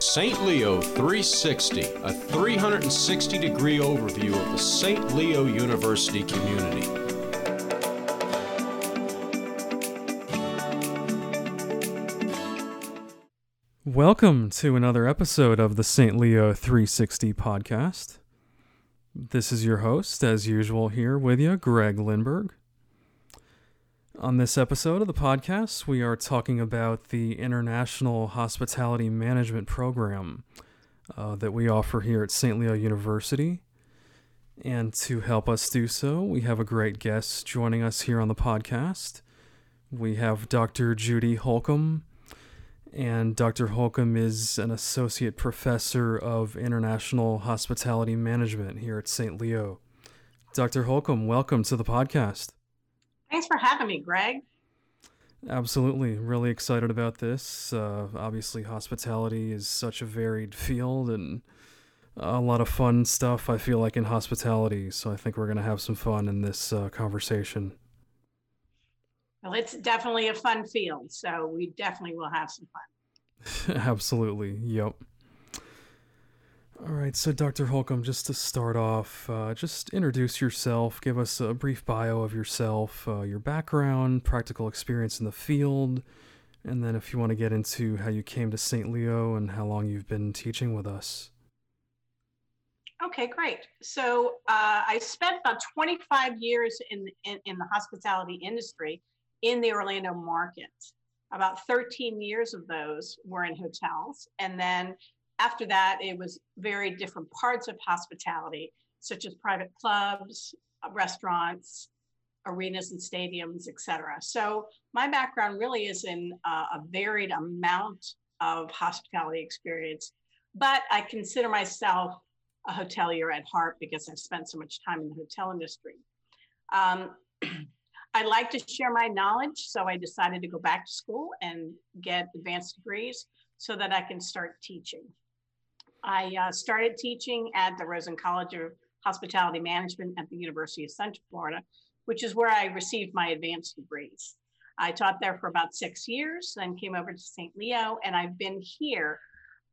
St. Leo 360, a 360 degree overview of the St. Leo University community. Welcome to another episode of the St. Leo 360 podcast. This is your host, as usual, here with you, Greg Lindberg. On this episode of the podcast, we are talking about the International Hospitality Management Program uh, that we offer here at St. Leo University. And to help us do so, we have a great guest joining us here on the podcast. We have Dr. Judy Holcomb, and Dr. Holcomb is an associate professor of international hospitality management here at St. Leo. Dr. Holcomb, welcome to the podcast. Thanks for having me, Greg. Absolutely. Really excited about this. Uh, obviously, hospitality is such a varied field and a lot of fun stuff, I feel like, in hospitality. So I think we're going to have some fun in this uh, conversation. Well, it's definitely a fun field. So we definitely will have some fun. Absolutely. Yep. All right, so Dr. Holcomb, just to start off, uh, just introduce yourself, give us a brief bio of yourself, uh, your background, practical experience in the field, and then if you want to get into how you came to St. Leo and how long you've been teaching with us. Okay, great. So uh, I spent about 25 years in, in, in the hospitality industry in the Orlando market. About 13 years of those were in hotels, and then after that, it was very different parts of hospitality, such as private clubs, uh, restaurants, arenas and stadiums, etc. So my background really is in uh, a varied amount of hospitality experience, but I consider myself a hotelier at heart because I've spent so much time in the hotel industry. Um, I like to share my knowledge, so I decided to go back to school and get advanced degrees so that I can start teaching. I uh, started teaching at the Rosen College of Hospitality Management at the University of Central Florida, which is where I received my advanced degrees. I taught there for about six years, then came over to St. Leo, and I've been here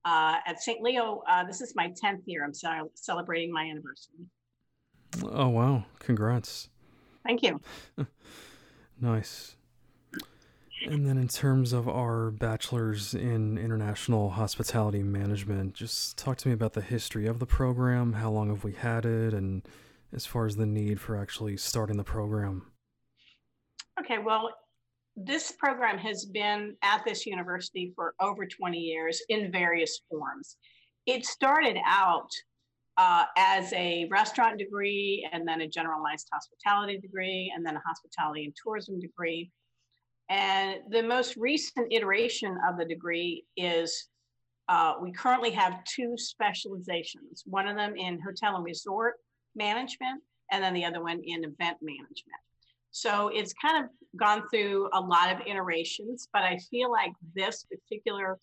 uh, at St. Leo. Uh, this is my 10th year. I'm ce- celebrating my anniversary. Oh, wow. Congrats. Thank you. nice. And then, in terms of our bachelor's in international hospitality management, just talk to me about the history of the program. How long have we had it? And as far as the need for actually starting the program. Okay, well, this program has been at this university for over 20 years in various forms. It started out uh, as a restaurant degree, and then a generalized hospitality degree, and then a hospitality and tourism degree. And the most recent iteration of the degree is uh, we currently have two specializations, one of them in hotel and resort management, and then the other one in event management. So it's kind of gone through a lot of iterations, but I feel like this particular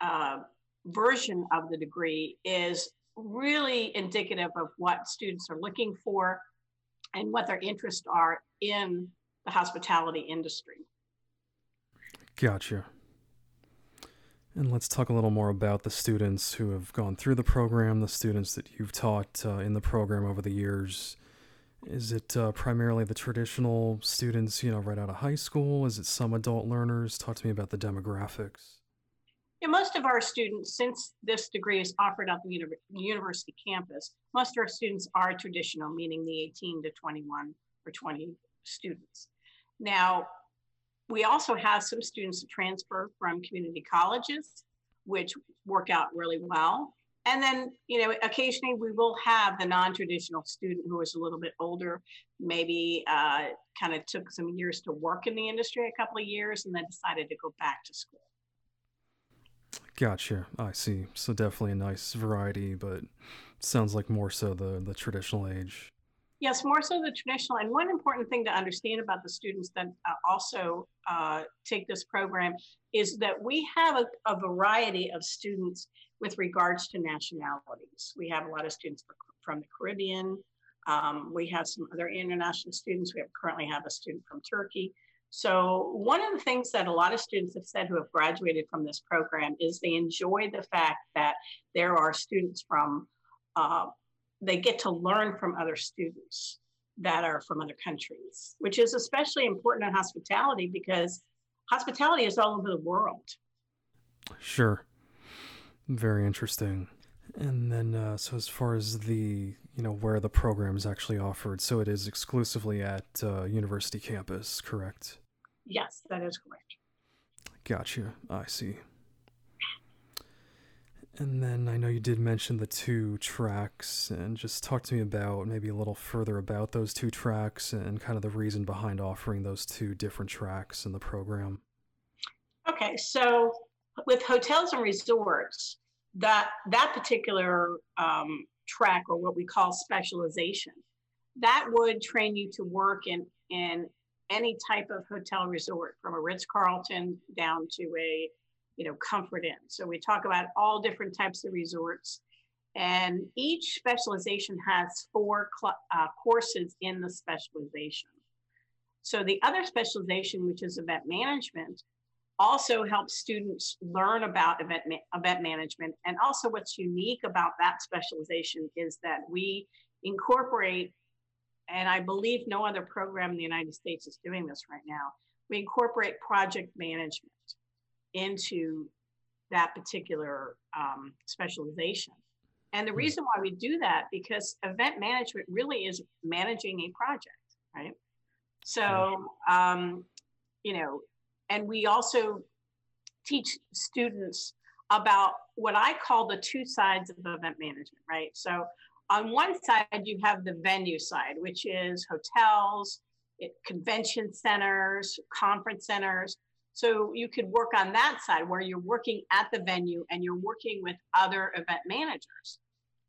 uh, version of the degree is really indicative of what students are looking for and what their interests are in the hospitality industry. Gotcha. And let's talk a little more about the students who have gone through the program, the students that you've taught uh, in the program over the years. Is it uh, primarily the traditional students, you know, right out of high school? Is it some adult learners? Talk to me about the demographics. Yeah, most of our students, since this degree is offered on the university campus, most of our students are traditional, meaning the 18 to 21 or 20 students. Now, we also have some students that transfer from community colleges, which work out really well. And then, you know, occasionally we will have the non-traditional student who is a little bit older, maybe uh, kind of took some years to work in the industry, a couple of years, and then decided to go back to school. Gotcha. I see. So definitely a nice variety, but sounds like more so the the traditional age. Yes, more so the traditional. And one important thing to understand about the students that uh, also uh, take this program is that we have a, a, variety of students with regards to nationalities. We have a lot of students from the Caribbean. Um, we have some other international students. We have, currently have a student from Turkey. So, one of the things that a lot of students have said who have graduated from this program is they enjoy the fact that there are students from, uh, they get to learn from other students that are from other countries, which is especially important in hospitality because hospitality is all over the world. Sure. Very interesting. And then, uh, so as far as the, you know, where the program is actually offered, so it is exclusively at uh, university campus, correct? Yes, that is correct. Gotcha. I see. And then I know you did mention the two tracks, and just talk to me about maybe a little further about those two tracks and kind of the reason behind offering those two different tracks in the program. Okay, so with hotels and resorts, that that particular um, track or what we call specialization, that would train you to work in in any type of hotel resort, from a Ritz Carlton down to a you know Comfort Inn. So we talk about all different types of resorts, and each specialization has four cl- uh, courses in the specialization. So the other specialization, which is event management, also helps students learn about event, ma- event management. And also, what's unique about that specialization is that we incorporate, and I believe no other program in the United States is doing this right now, we incorporate project management into that particular um, specialization. And the hmm. reason why we do that because event management really is managing a project, right? So, um, you know, and we also teach students about what I call the two sides of event management, right? So on one side, you have the venue side, which is hotels, convention centers, conference centers. So you could work on that side where you're working at the venue and you're working with other event managers.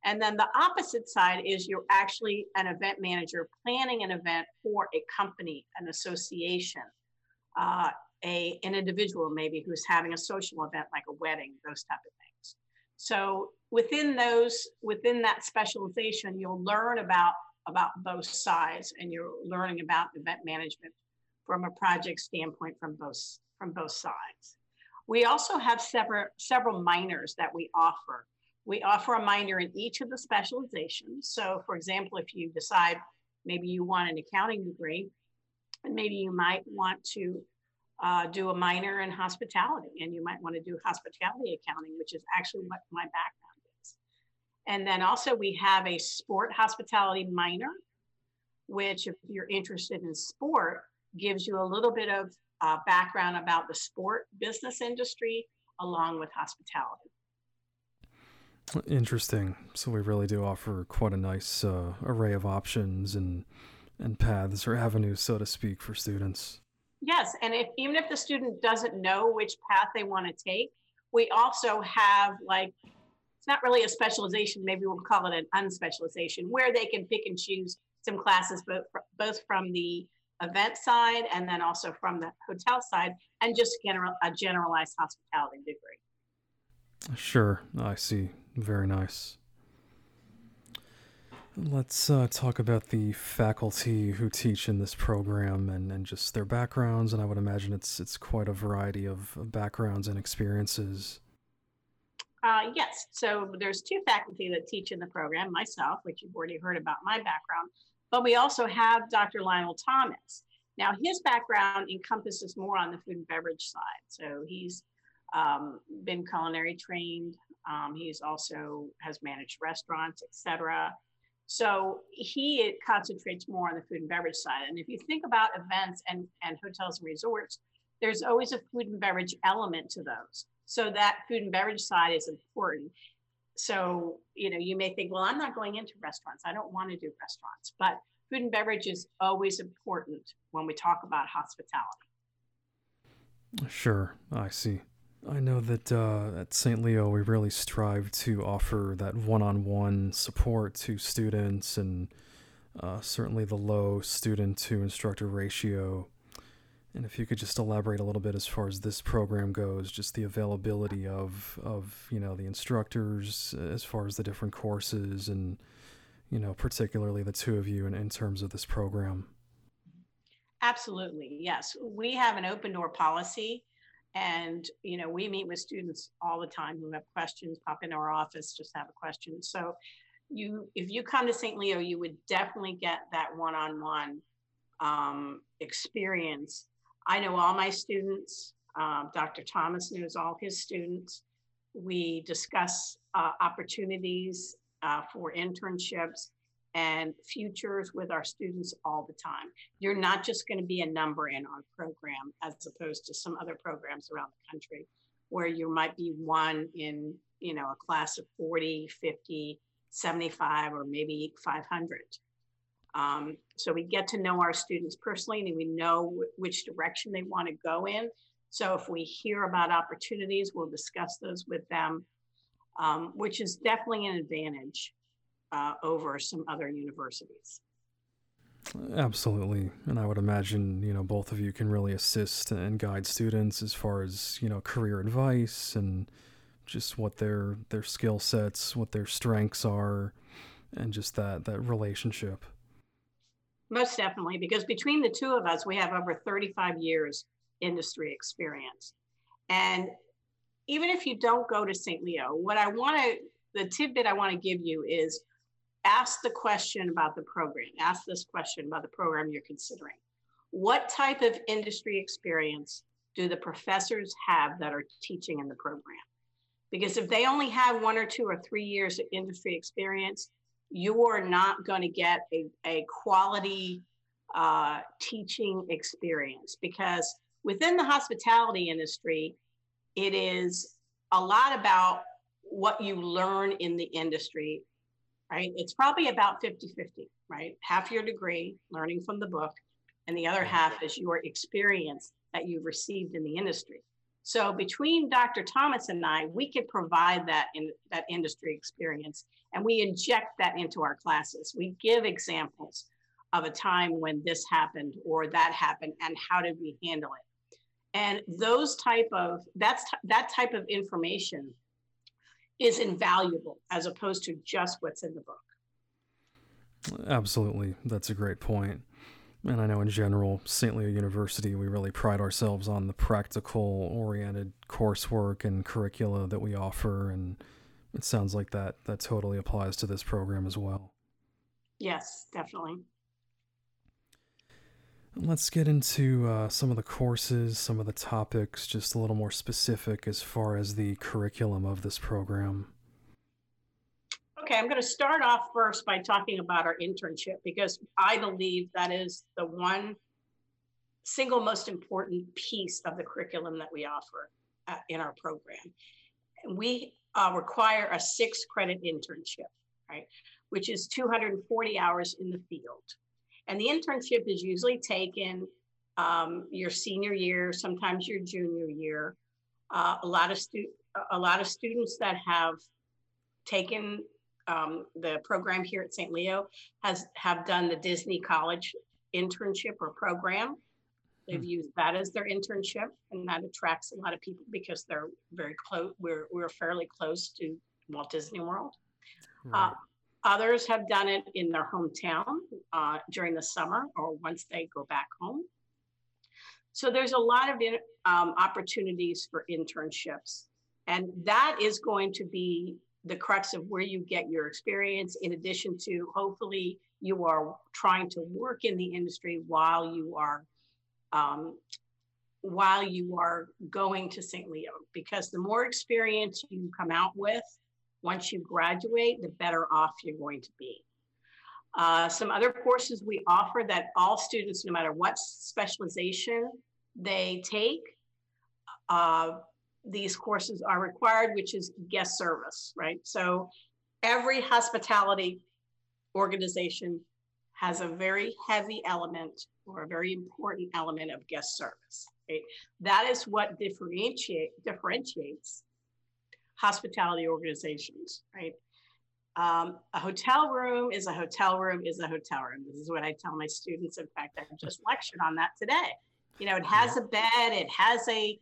And then the opposite side is you're actually an event manager planning an event for a company, an association, uh, a an individual maybe who's having a social event like a wedding, those type of things. So within those, within that specialization, you'll learn about about both sides, and you're learning about event management from a project standpoint from both from both sides. We also have several several minors that we offer. We offer a minor in each of the specializations. So, for example, if you decide maybe you want an accounting degree, and maybe you might want to uh, do a minor in hospitality, and you might want to do hospitality accounting, which is actually what my background is. And then also, we have a sport hospitality minor, which, if you're interested in sport, gives you a little bit of uh, background about the sport business industry along with hospitality. Interesting. So we really do offer quite a nice uh, array of options and and paths or avenues, so to speak, for students. Yes, and if even if the student doesn't know which path they want to take, we also have like it's not really a specialization, maybe we'll call it an unspecialization, where they can pick and choose some classes both both from the event side and then also from the hotel side and just general a generalized hospitality degree. Sure, I see. Very nice. Let's uh, talk about the faculty who teach in this program and, and just their backgrounds. And I would imagine it's it's quite a variety of backgrounds and experiences. Uh, yes, so there's two faculty that teach in the program. Myself, which you've already heard about my background, but we also have Dr. Lionel Thomas. Now, his background encompasses more on the food and beverage side. So he's um, been culinary trained. Um, he's also has managed restaurants, etc. So he concentrates more on the food and beverage side. And if you think about events and, and hotels and resorts, there's always a food and beverage element to those. So that food and beverage side is important. So, you know, you may think, well, I'm not going into restaurants. I don't want to do restaurants. But food and beverage is always important when we talk about hospitality. Sure, I see. I know that uh, at St. Leo, we really strive to offer that one on one support to students and uh, certainly the low student to instructor ratio. And if you could just elaborate a little bit as far as this program goes, just the availability of, of you know, the instructors as far as the different courses and, you know, particularly the two of you in, in terms of this program. Absolutely, yes. We have an open door policy, and you know we meet with students all the time who have questions. Pop into our office, just have a question. So, you if you come to St. Leo, you would definitely get that one-on-one um, experience. I know all my students. Um, Dr. Thomas knows all his students. We discuss uh, opportunities uh, for internships and futures with our students all the time. You're not just going to be a number in our program as opposed to some other programs around the country where you might be one in, you know, a class of 40, 50, 75, or maybe 500. Um, so we get to know our students personally and we know w- which direction they want to go in. So if we hear about opportunities, we'll discuss those with them, um, which is definitely an advantage uh, over some other universities. Absolutely. And I would imagine, you know, both of you can really assist and guide students as far as, you know, career advice and just what their their skill sets, what their strengths are, and just that that relationship. Most definitely, because between the two of us, we have over 35 years industry experience. And even if you don't go to St. Leo, what I want to, the tidbit I want to give you is ask the question about the program. Ask this question about the program you're considering. What type of industry experience do the professors have that are teaching in the program? Because if they only have one or two or three years of industry experience, you are not going to get a, a quality uh, teaching experience because within the hospitality industry, it is a lot about what you learn in the industry right? It's probably about 50 50, right? Half your degree, learning from the book, and the other half is your experience that you've received in the industry. So between Dr. Thomas and I, we could provide that in that industry experience and we inject that into our classes. We give examples of a time when this happened or that happened and how did we handle it. And those type of that's that type of information is invaluable as opposed to just what's in the book. Absolutely. That's a great point. And I know in general, St. Leo University, we really pride ourselves on the practical oriented coursework and curricula that we offer. And it sounds like that, that totally applies to this program as well. Yes, definitely. Let's get into uh, some of the courses, some of the topics, just a little more specific as far as the curriculum of this program. Okay, I'm going to start off first by talking about our internship because I believe that is the one single most important piece of the curriculum that we offer uh, in our program. We uh, require a six credit internship, right, which is 240 hours in the field. And the internship is usually taken um, your senior year, sometimes your junior year. Uh, a lot of stu- a lot of students that have taken um, the program here at St. Leo has have done the Disney College internship or program. They've hmm. used that as their internship, and that attracts a lot of people because they're very close. We're we're fairly close to Walt Disney World. Right. Uh, Others have done it in their hometown uh, during the summer or once they go back home. So there's a lot of in, um, opportunities for internships. And that is going to be the crux of where you get your experience, in addition to hopefully you are trying to work in the industry while you are um, while you are going to St. Leo, because the more experience you come out with, once you graduate, the better off you're going to be. Uh, some other courses we offer that all students, no matter what specialization they take, uh, these courses are required, which is guest service, right? So every hospitality organization has a very heavy element or a very important element of guest service. Right? That is what differentiate, differentiates hospitality organizations, right? Um, a hotel room is a hotel room is a hotel room. This is what I tell my students. In fact, I just lectured on that today. You know, it has a bed, it has a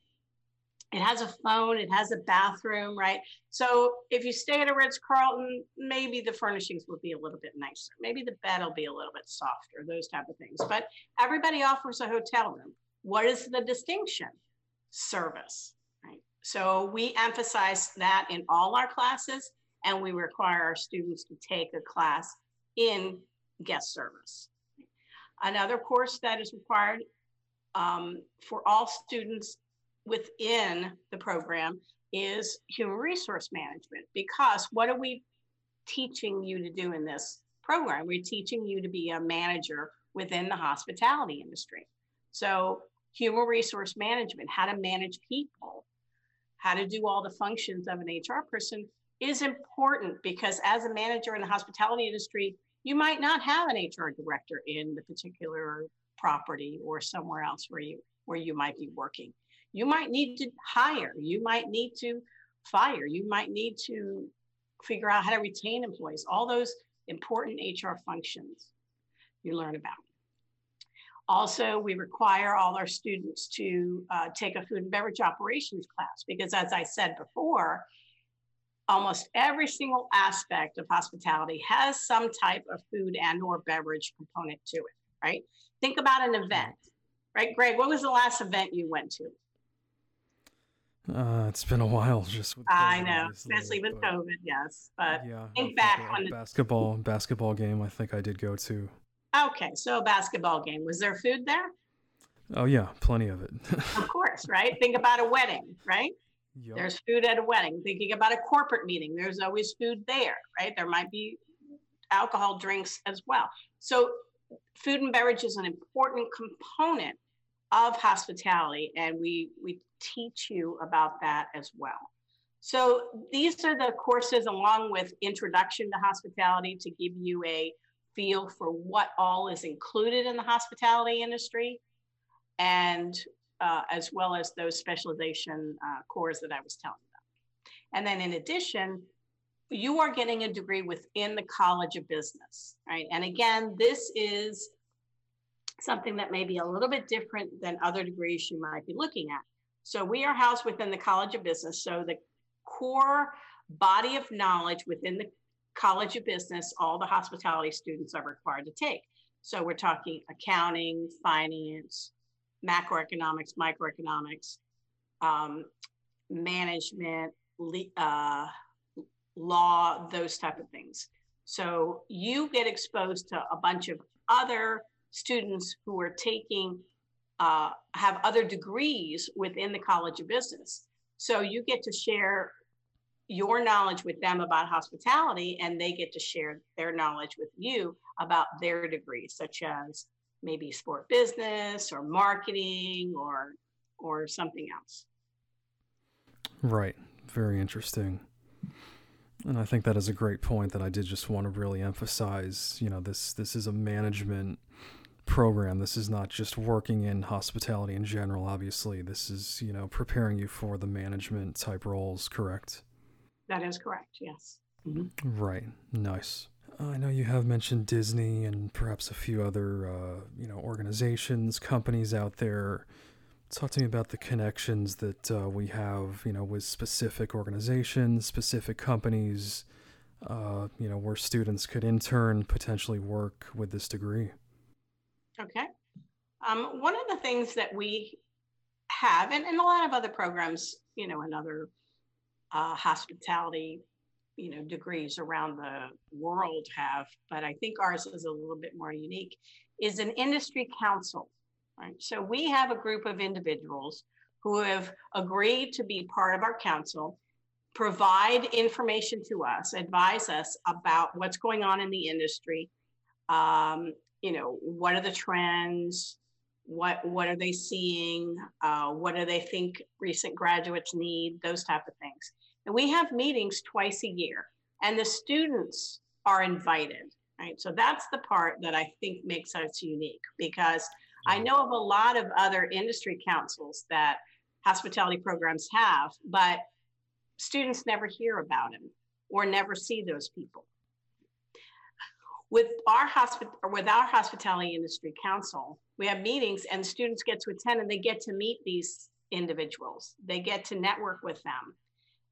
It has a phone, it has a bathroom, right? So if you stay at a Ritz Carlton, maybe the furnishings will be a little bit nicer. Maybe the bed will be a little bit softer, those type of things. But everybody offers a hotel room. What is the distinction? Service, right? So we emphasize that in all our classes, and we require our students to take a class in guest service. Another course that is required um, for all students within the program is human resource management because what are we teaching you to do in this program? We're teaching you to be a manager within the hospitality industry. So, human resource management, how to manage people, how to do all the functions of an HR person is important because as a manager in the hospitality industry, you might not have an HR director in the particular property or somewhere else where you where you might be working you might need to hire, you might need to fire, you might need to figure out how to retain employees, all those important HR functions you learn about. Also, we require all our students to uh, take a food and beverage operations class because, as I said before, almost every single aspect of hospitality has some type of food and or beverage component to it, right? Think about an event, right? Greg, what was the last event you went to? Uh, it's been a while just with I know, especially with but, COVID, yes. But yeah, think back on the basketball basketball game I think I did go to. Okay, so a basketball game. Was there food there? Oh yeah, plenty of it. of course, right? Think about a wedding, right? Yep. There's food at a wedding. Thinking about a corporate meeting, there's always food there, right? There might be alcohol drinks as well. So food and beverage is an important component of hospitality and we we teach you about that as well. So these are the courses along with introduction to hospitality to give you a feel for what all is included in the hospitality industry and uh, as well as those specialization uh, cores that i was telling you about. And then in addition you are getting a degree within the college of business right? And again this is something that may be a little bit different than other degrees you might be looking at. So we are housed within the College of Business. So the core body of knowledge within the College of Business, all the hospitality students are required to take. So we're talking accounting, finance, macroeconomics, microeconomics, um, management, uh, law, those type of things. So you get exposed to a bunch of other students who are taking uh, have other degrees within the College of Business. So you get to share your knowledge with them about hospitality, and they get to share their knowledge with you about their degrees, such as maybe sport business or marketing or or something else. Right. Very interesting. And I think that is a great point that I did just want to really emphasize. You know, this this is a management program. This is not just working in hospitality in general, obviously. This is, you know, preparing you for the management type roles, correct? That is correct, yes. Mm-hmm. Right. Nice. I know you have mentioned Disney and perhaps a few other, uh, you know, organizations, companies out there. Talk to me about the connections that uh, we have, you know, with specific organizations, specific companies, uh, you know, where students could intern, potentially work with this degree. Okay. Um, one of the things that we have, and, and a lot of other programs, you know, and other uh, hospitality, you know, degrees around the world have, but I think ours is a little bit more unique, is an industry council. Right. So we have a group of individuals who have agreed to be part of our council, provide information to us, advise us about what's going on in the industry, um, you know, what are the trends? What what are they seeing? Uh, what do they think recent graduates need? Those type of things. And we have meetings twice a year, and the students are invited. Right. So that's the part that I think makes us unique because I know of a lot of other industry councils that hospitality programs have, but students never hear about them or never see those people with our hospital with our hospitality industry council we have meetings and students get to attend and they get to meet these individuals. They get to network with them.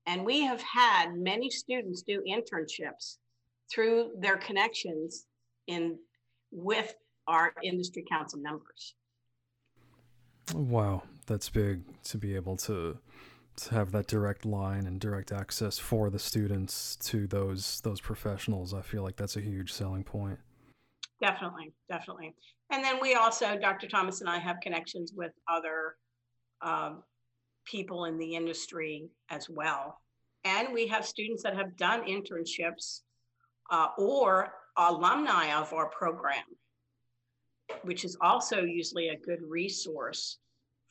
And we have had many students do internships through their connections in with our industry council members. Wow, that's big to be able to to have that direct line and direct access for the students to those those professionals. I feel like that's a huge selling point. Definitely, definitely. And then we also, Dr. Thomas and I have connections with other um, people in the industry as well. And we have students that have done internships uh, or alumni of our program, which is also usually a good resource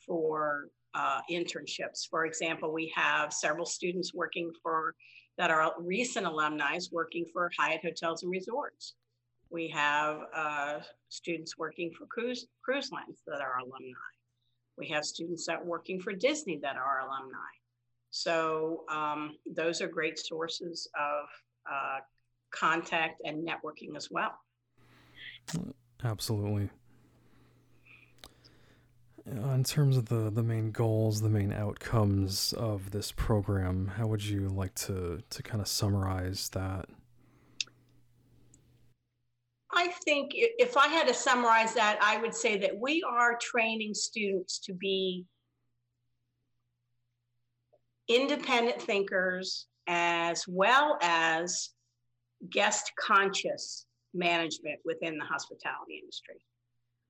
for uh, internships. For example, we have several students working for that are recent alumni working for Hyatt Hotels and Resorts. We have uh, students working for cruise, cruise lines that are alumni. We have students that are working for Disney that are alumni. So um, those are great sources of uh, contact and networking as well. Absolutely. Uh, in terms of the, the main goals, the main outcomes of this program, how would you like to, to kind of summarize that? I think if I had to summarize that, I would say that we are training students to be independent thinkers as well as guest conscious management within the hospitality industry.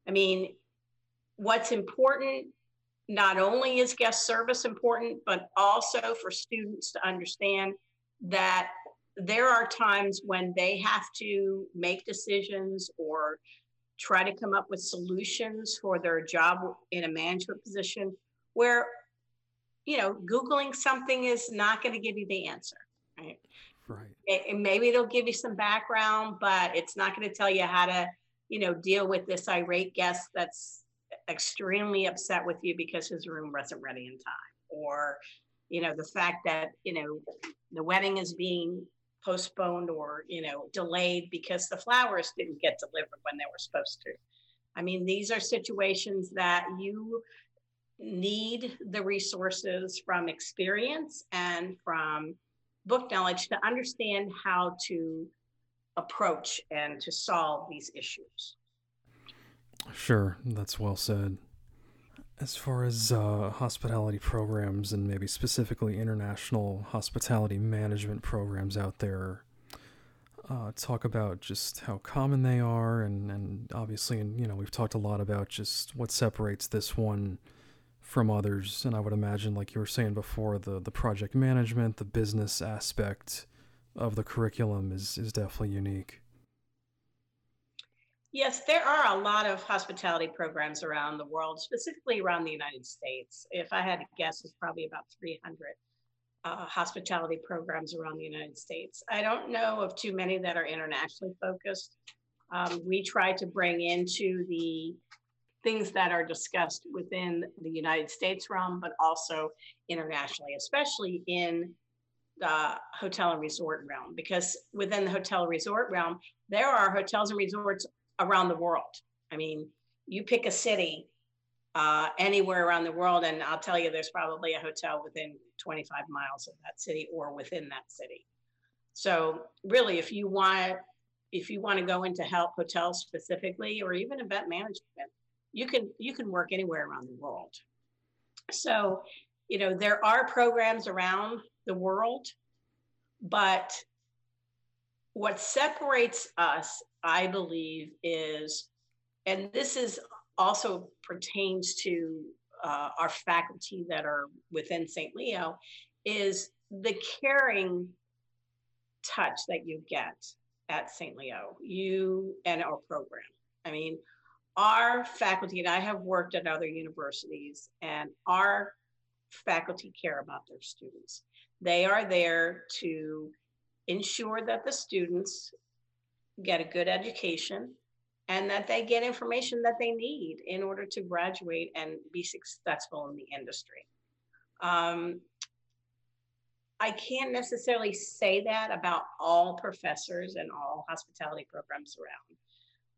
I mean, what's important not only is guest service important, but also for students to understand that there are times when they have to make decisions or try to come up with solutions for their job in a management position where you know googling something is not going to give you the answer right? Right. And maybe it'll give you some background but it's not going to tell you how to you know deal with this irate guest that's extremely upset with you because his room wasn't ready in time or you know the fact that you know the wedding is being postponed or you know delayed because the flowers didn't get delivered when they were supposed to. I mean these are situations that you need the resources from experience and from book knowledge to understand how to approach and to solve these issues sure that's well said as far as uh, hospitality programs and maybe specifically international hospitality management programs out there, uh, talk about just how common they are, and, and obviously, and you know, we've talked a lot about just what separates this one from others. And I would imagine, like you were saying before, the the project management, the business aspect of the curriculum is is definitely unique. Yes, there are a lot of hospitality programs around the world, specifically around the United States. If I had to guess, it's probably about 300 uh, hospitality programs around the United States. I don't know of too many that are internationally focused. Um, we try to bring into the things that are discussed within the United States realm, but also internationally, especially in the hotel and resort realm, because within the hotel resort realm, there are hotels and resorts around the world. I mean, you pick a city uh, anywhere around the world, and I'll tell you, there's probably a hotel within 25 miles of that city or within that city. So really, if you want, if you want to go into help hotels specifically, or even event management, you can you can work anywhere around the world. So, you know, there are programs around the world, but what separates us I believe, is, and this is also pertains to uh, our faculty that are within St. Leo, is the caring touch that you get at St. Leo, you and our program. I mean, our faculty, and I have worked at other universities, and our faculty care about their students. They are there to ensure that the students get a good education, and that they get information that they need in order to graduate and be successful in the industry. Um, I can't necessarily say that about all professors and all hospitality programs around.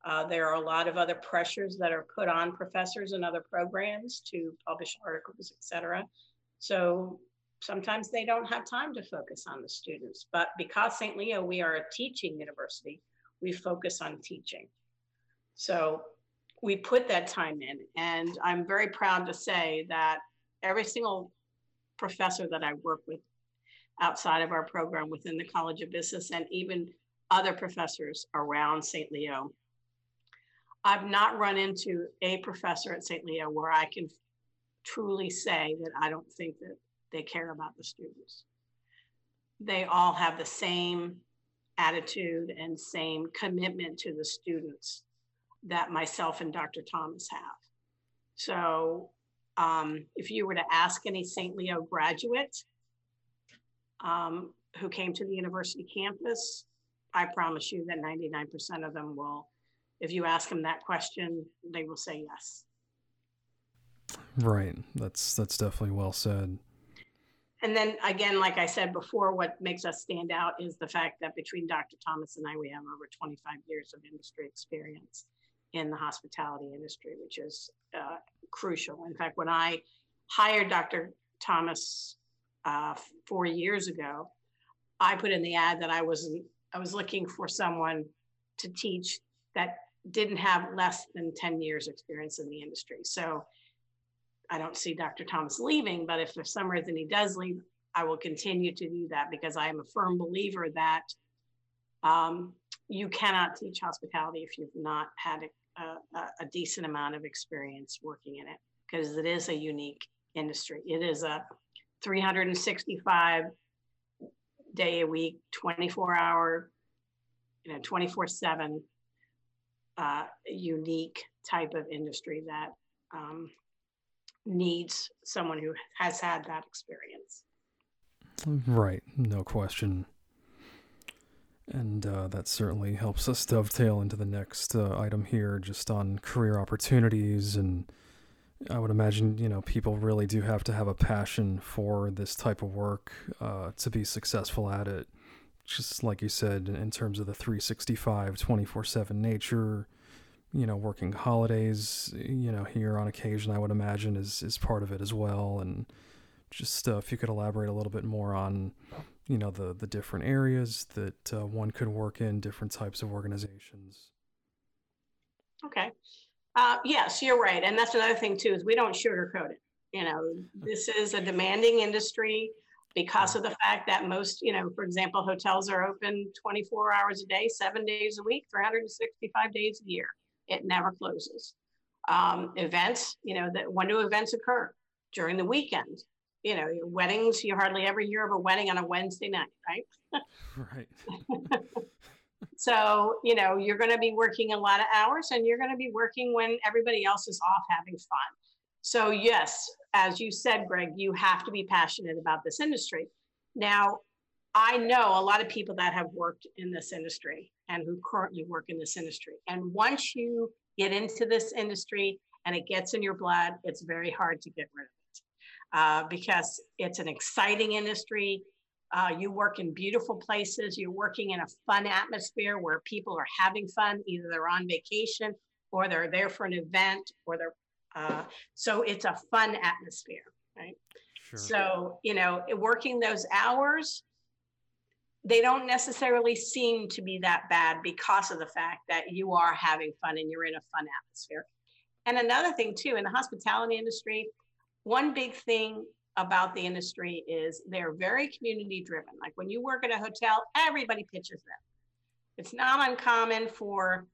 Uh, there are a lot of other pressures that are put on professors and other programs to publish articles, et cetera. So sometimes they don't have time to focus on the students. But because St. Leo, we are a teaching university, we focus on teaching. So we put that time in. And I'm very proud to say that every single professor that I work with outside of our program within the College of Business and even other professors around St. Leo I've not run into a professor at St. Leo where I can truly say that I don't think that they care about the students. They all have the same attitude and same commitment to the students that myself and Dr. Thomas have. So um, if you were to ask any St. Leo graduate um, who came to the university campus, I promise you that 99% of them will if you ask them that question, they will say yes. Right. That's that's definitely well said. And then again, like I said before, what makes us stand out is the fact that between Dr. Thomas and I, we have over 25 years of industry experience in the hospitality industry, which is uh, crucial. In fact, when I hired Dr. Thomas uh, four years ago, I put in the ad that I was I was looking for someone to teach that didn't have less than 10 years experience in the industry. So I don't see Dr. Thomas leaving, but if for some reason he does leave, I will continue to do that because I am a firm believer that um, you cannot teach hospitality if you've not had a, a, a decent amount of experience working in it because it is a unique industry. It is a 365 day a week, 24 hour, you know, 24 seven uh, unique type of industry that um, needs someone who has had that experience. Right, no question. And uh, that certainly helps us dovetail into the next uh, item here, just on career opportunities. And I would imagine, you know, people really do have to have a passion for this type of work uh, to be successful at it just like you said, in terms of the 365, 24 7 nature, you know, working holidays, you know, here on occasion, I would imagine is, is part of it as well. And just uh, if you could elaborate a little bit more on, you know, the, the different areas that uh, one could work in, different types of organizations. Okay. Uh, yes, you're right. And that's another thing too, is we don't sugarcoat it. You know, this is a demanding industry because of the fact that most, you know, for example, hotels are open 24 hours a day, seven days a week, 365 days a year. It never closes. Um, events, you know, that when do events occur? During the weekend. You know, weddings, you hardly ever hear of a wedding on a Wednesday night, right? right. so, you know, you're going to be working a lot of hours and you're going to be working when everybody else is off having fun. So, yes, as you said, Greg, you have to be passionate about this industry. Now, I know a lot of people that have worked in this industry and who currently work in this industry. And once you get into this industry and it gets in your blood, it's very hard to get rid of it uh, because it's an exciting industry. Uh, you work in beautiful places. You're working in a fun atmosphere where people are having fun. Either they're on vacation or they're there for an event or they're uh, so it's a fun atmosphere, right? Sure. So, you know, working those hours, they don't necessarily seem to be that bad because of the fact that you are having fun and you're in a fun atmosphere. And another thing, too, in the hospitality industry, one big thing about the industry is they're very community driven. Like when you work at a hotel, everybody pitches them. It's not uncommon for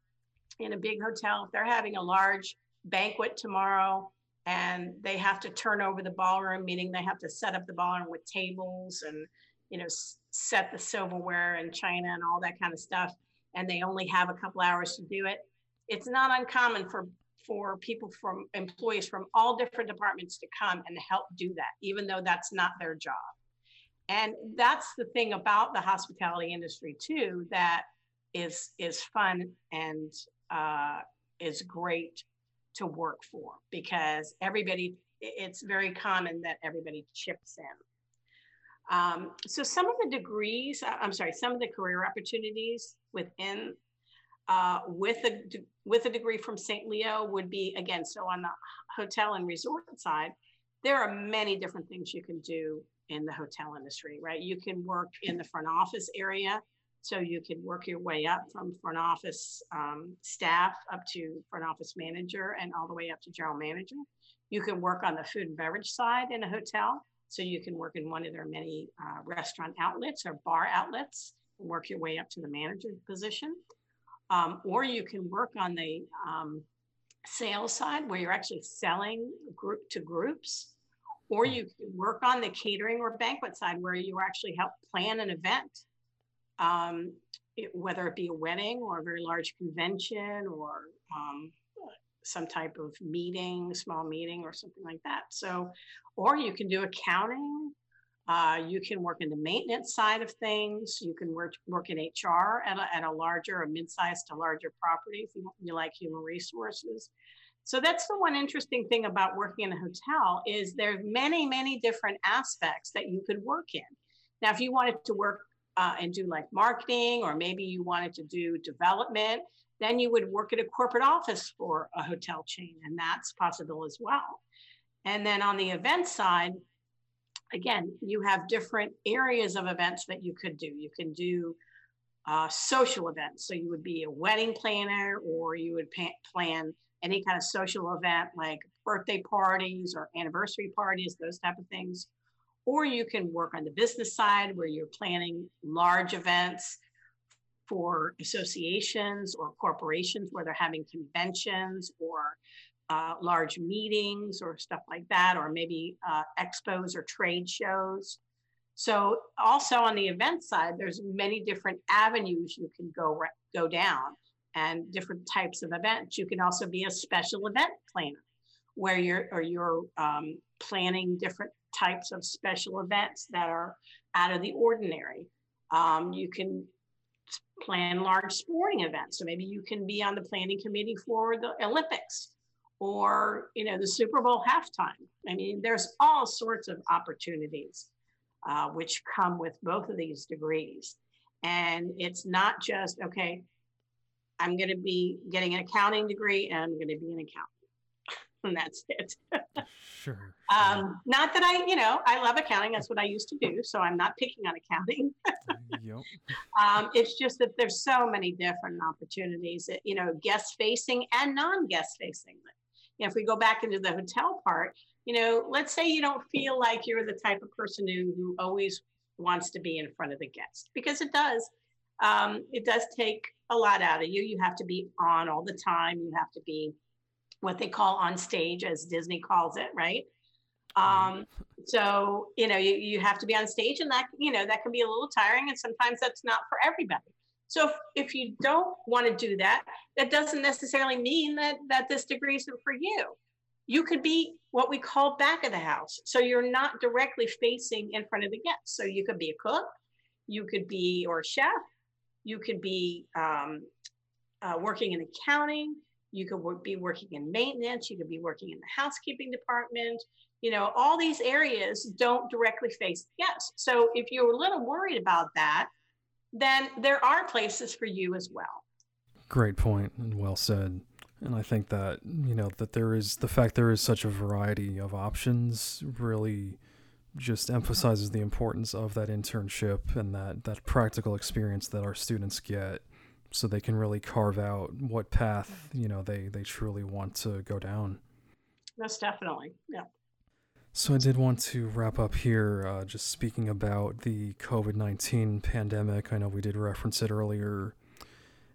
in a big hotel, if they're having a large banquet tomorrow and they have to turn over the ballroom, meaning they have to set up the ballroom with tables and, you know, set the silverware and china and all that kind of stuff. And they only have a couple hours to do it. It's not uncommon for for people from employees from all different departments to come and help do that, even though that's not their job. And that's the thing about the hospitality industry too, that is is fun and uh, is great to work for because everybody, it's very common that everybody chips in. Um, so some of the degrees, uh, I'm sorry, some of the career opportunities within uh, with a with a degree from St. Leo would be again so on the hotel and resort side there are many different things you can do in the hotel industry right you can work in the front office area so you can work your way up from front office um, staff up to front office manager and all the way up to general manager you can work on the food and beverage side in a hotel so you can work in one of their many uh, restaurant outlets or bar outlets and work your way up to the manager position. Um, or you can work on the um, sales side where you're actually selling group to groups, or you can work on the catering or banquet side where you actually help plan an event, um, it, whether it be a wedding or a very large convention or um, some type of meeting, small meeting or something like that. So, or you can do accounting uh, you can work in the maintenance side of things. You can work, work in HR at a, at a larger, a mid-sized to larger property if you, you like human resources. So that's the one interesting thing about working in a hotel is there's many, many different aspects that you could work in. Now, if you wanted to work uh, and do like marketing, or maybe you wanted to do development, then you would work at a corporate office for a hotel chain, and that's possible as well. And then on the event side, again, you have different areas of events that you could do. You can do uh, social events. So you would be a wedding planner or you would pa- plan any kind of social event like birthday parties or anniversary parties, those type of things. Or you can work on the business side where you're planning large events for associations or corporations where they're having conventions or uh, large meetings or stuff like that, or maybe uh, expos or trade shows. So also on the event side, there's many different avenues you can go go down and different types of events. You can also be a special event planner, where you're or you're um, planning different types of special events that are out of the ordinary. Um, you can plan large sporting events. So maybe you can be on the planning committee for the Olympics or you know the Super Bowl halftime. I mean, there's all sorts of opportunities uh, which come with both of these degrees, and it's not just okay. I'm going to be getting an accounting degree, and I'm going to be an accountant, and that's it. sure. Um, not that I, you know, I love accounting. That's what I used to do. So I'm not picking on accounting. yep. Um, it's just that there's so many different opportunities, that, you know, guest facing and non guest facing you know, if we go back into the hotel part, you know, let's say you don't feel like you're the type of person who, who always wants to be in front of the guest because it does. Um, it does take a lot out of you. You have to be on all the time. You have to be what they call on stage, as Disney calls it, right? Um, so you know, you, you have to be on stage, and that you know that can be a little tiring, and sometimes that's not for everybody. So if, if you don't want to do that, that doesn't necessarily mean that, that this degree isn't for you. You could be what we call back of the house. So you're not directly facing in front of the guests. So you could be a cook, you could be, or a chef, you could be um, uh, working in accounting, you could work, be working in maintenance, you could be working in the housekeeping department. You know, all these areas don't directly face guests. So if you're a little worried about that, then there are places for you as well. Great point and well said. And I think that, you know, that there is the fact there is such a variety of options really just emphasizes the importance of that internship and that, that practical experience that our students get so they can really carve out what path, you know, they, they truly want to go down. Most definitely. Yeah. So I did want to wrap up here, uh, just speaking about the COVID nineteen pandemic. I know we did reference it earlier,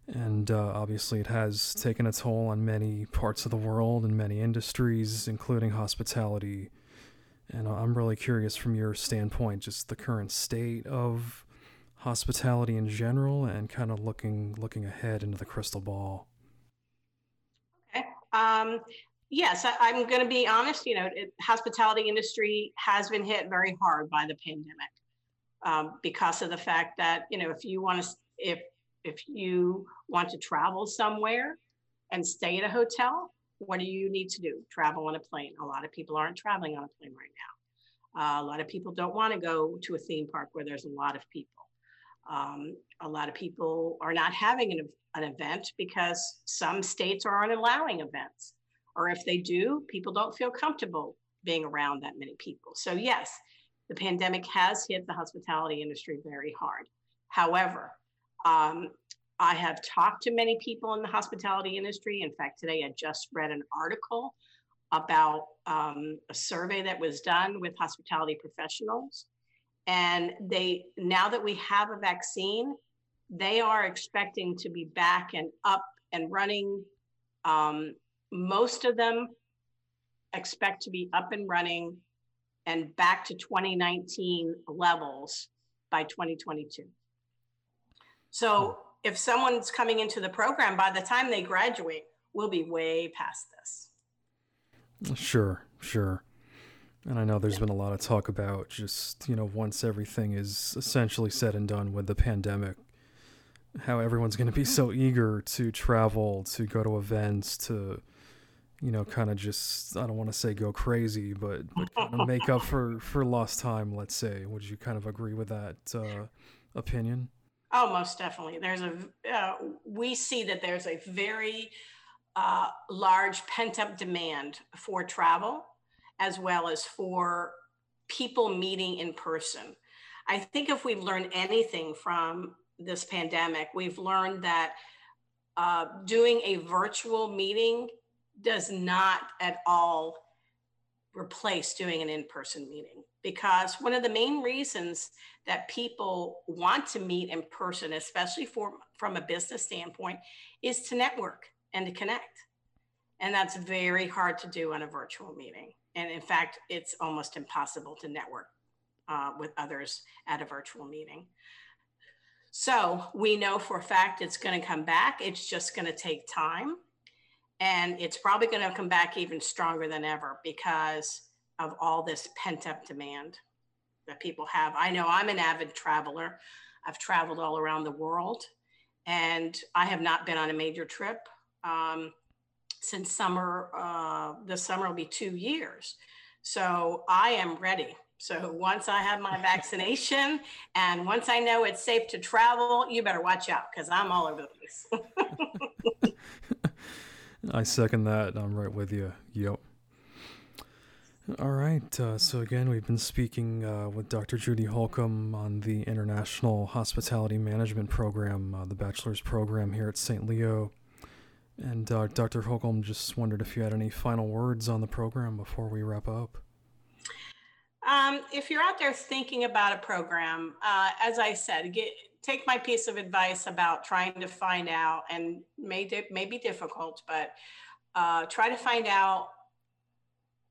and uh, obviously it has taken a toll on many parts of the world and many industries, including hospitality. And I'm really curious from your standpoint, just the current state of hospitality in general, and kind of looking looking ahead into the crystal ball. Okay. Um, yes, I, am going to be honest. You know, it, hospitality industry has been hit very hard by the pandemic um, because of the fact that you know if you want to if if you want to travel somewhere and stay at a hotel, what do you need to do? Travel on a plane. A lot of people aren't traveling on a plane right now. Uh, a lot of people don't want to go to a theme park where there's a lot of people. Um, a lot of people are not having an, an event because some states aren't allowing events. Or if they do, people don't feel comfortable being around that many people. So, yes, the pandemic has hit the hospitality industry very hard. However, um, I have talked to many people in the hospitality industry. In fact, today I just read an article about um, a survey that was done with hospitality professionals. And they, now that we have a vaccine, they are expecting to be back and up and running. Um, most of them expect to be up and running and back to 2019 levels by 2022. So if someone's coming into the program, by the time they graduate, we'll be way past this. Sure, sure. And I know there's been a lot of talk about just, you know, once everything is essentially said and done with the pandemic, how everyone's going to be so eager to travel, to go to events, to, you know, kind of just, I don't want to say go crazy, but, but kind of make up for, for lost time, let's say. Would you kind of agree with that uh, opinion? Oh, most definitely. There's a, uh, we see that there's a very uh, large pent up demand for travel as well as for people meeting in person. I think if we've learned anything from this pandemic, we've learned that uh, doing a virtual meeting does not at all replace doing an in person meeting. Because one of the main reasons that people want to meet in person, especially for, from a business standpoint, is to network and to connect. And that's very hard to do on a virtual meeting. And in fact, it's almost impossible to network uh, with others at a virtual meeting. So we know for a fact it's going to come back. It's just going to take time. And it's probably going to come back even stronger than ever because of all this pent up demand that people have. I know I'm an avid traveler. I've traveled all around the world and I have not been on a major trip. Um, since summer, uh, this summer will be two years. So I am ready. So once I have my vaccination and once I know it's safe to travel, you better watch out because I'm all over the place. I second that. I'm right with you. Yep. All right. Uh, so, again, we've been speaking uh, with Dr. Judy Holcomb on the International Hospitality Management Program, uh, the bachelor's program here at St. Leo. And uh, Dr. Holcomb just wondered if you had any final words on the program before we wrap up. Um, if you're out there thinking about a program, uh, as I said, get, take my piece of advice about trying to find out, and may, di- may be difficult, but uh, try to find out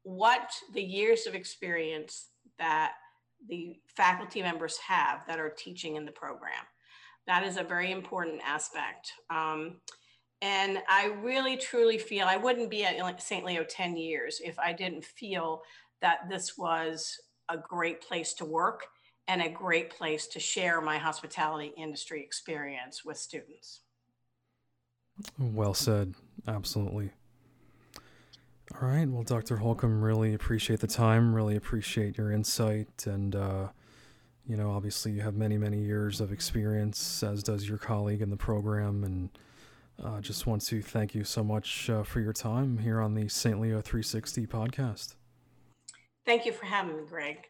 what the years of experience that the faculty members have that are teaching in the program. That is a very important aspect. Um, and I really truly feel I wouldn't be at St. Leo 10 years if I didn't feel that this was a great place to work and a great place to share my hospitality industry experience with students. Well said. Absolutely. All right. Well, Dr. Holcomb, really appreciate the time, really appreciate your insight. And, uh, you know, obviously you have many, many years of experience, as does your colleague in the program. And, uh, just want to thank you so much uh, for your time here on the St. Leo 360 podcast. Thank you for having me, Greg.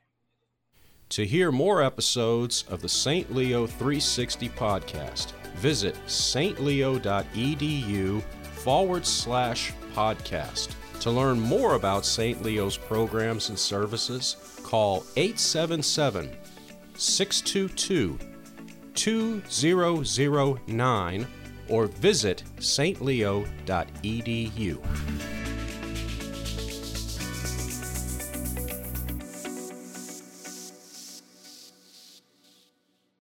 To hear more episodes of the St. Leo 360 podcast, visit stleo.edu forward slash podcast. To learn more about St. Leo's programs and services, call 877 622 2009 or visit stleo.edu.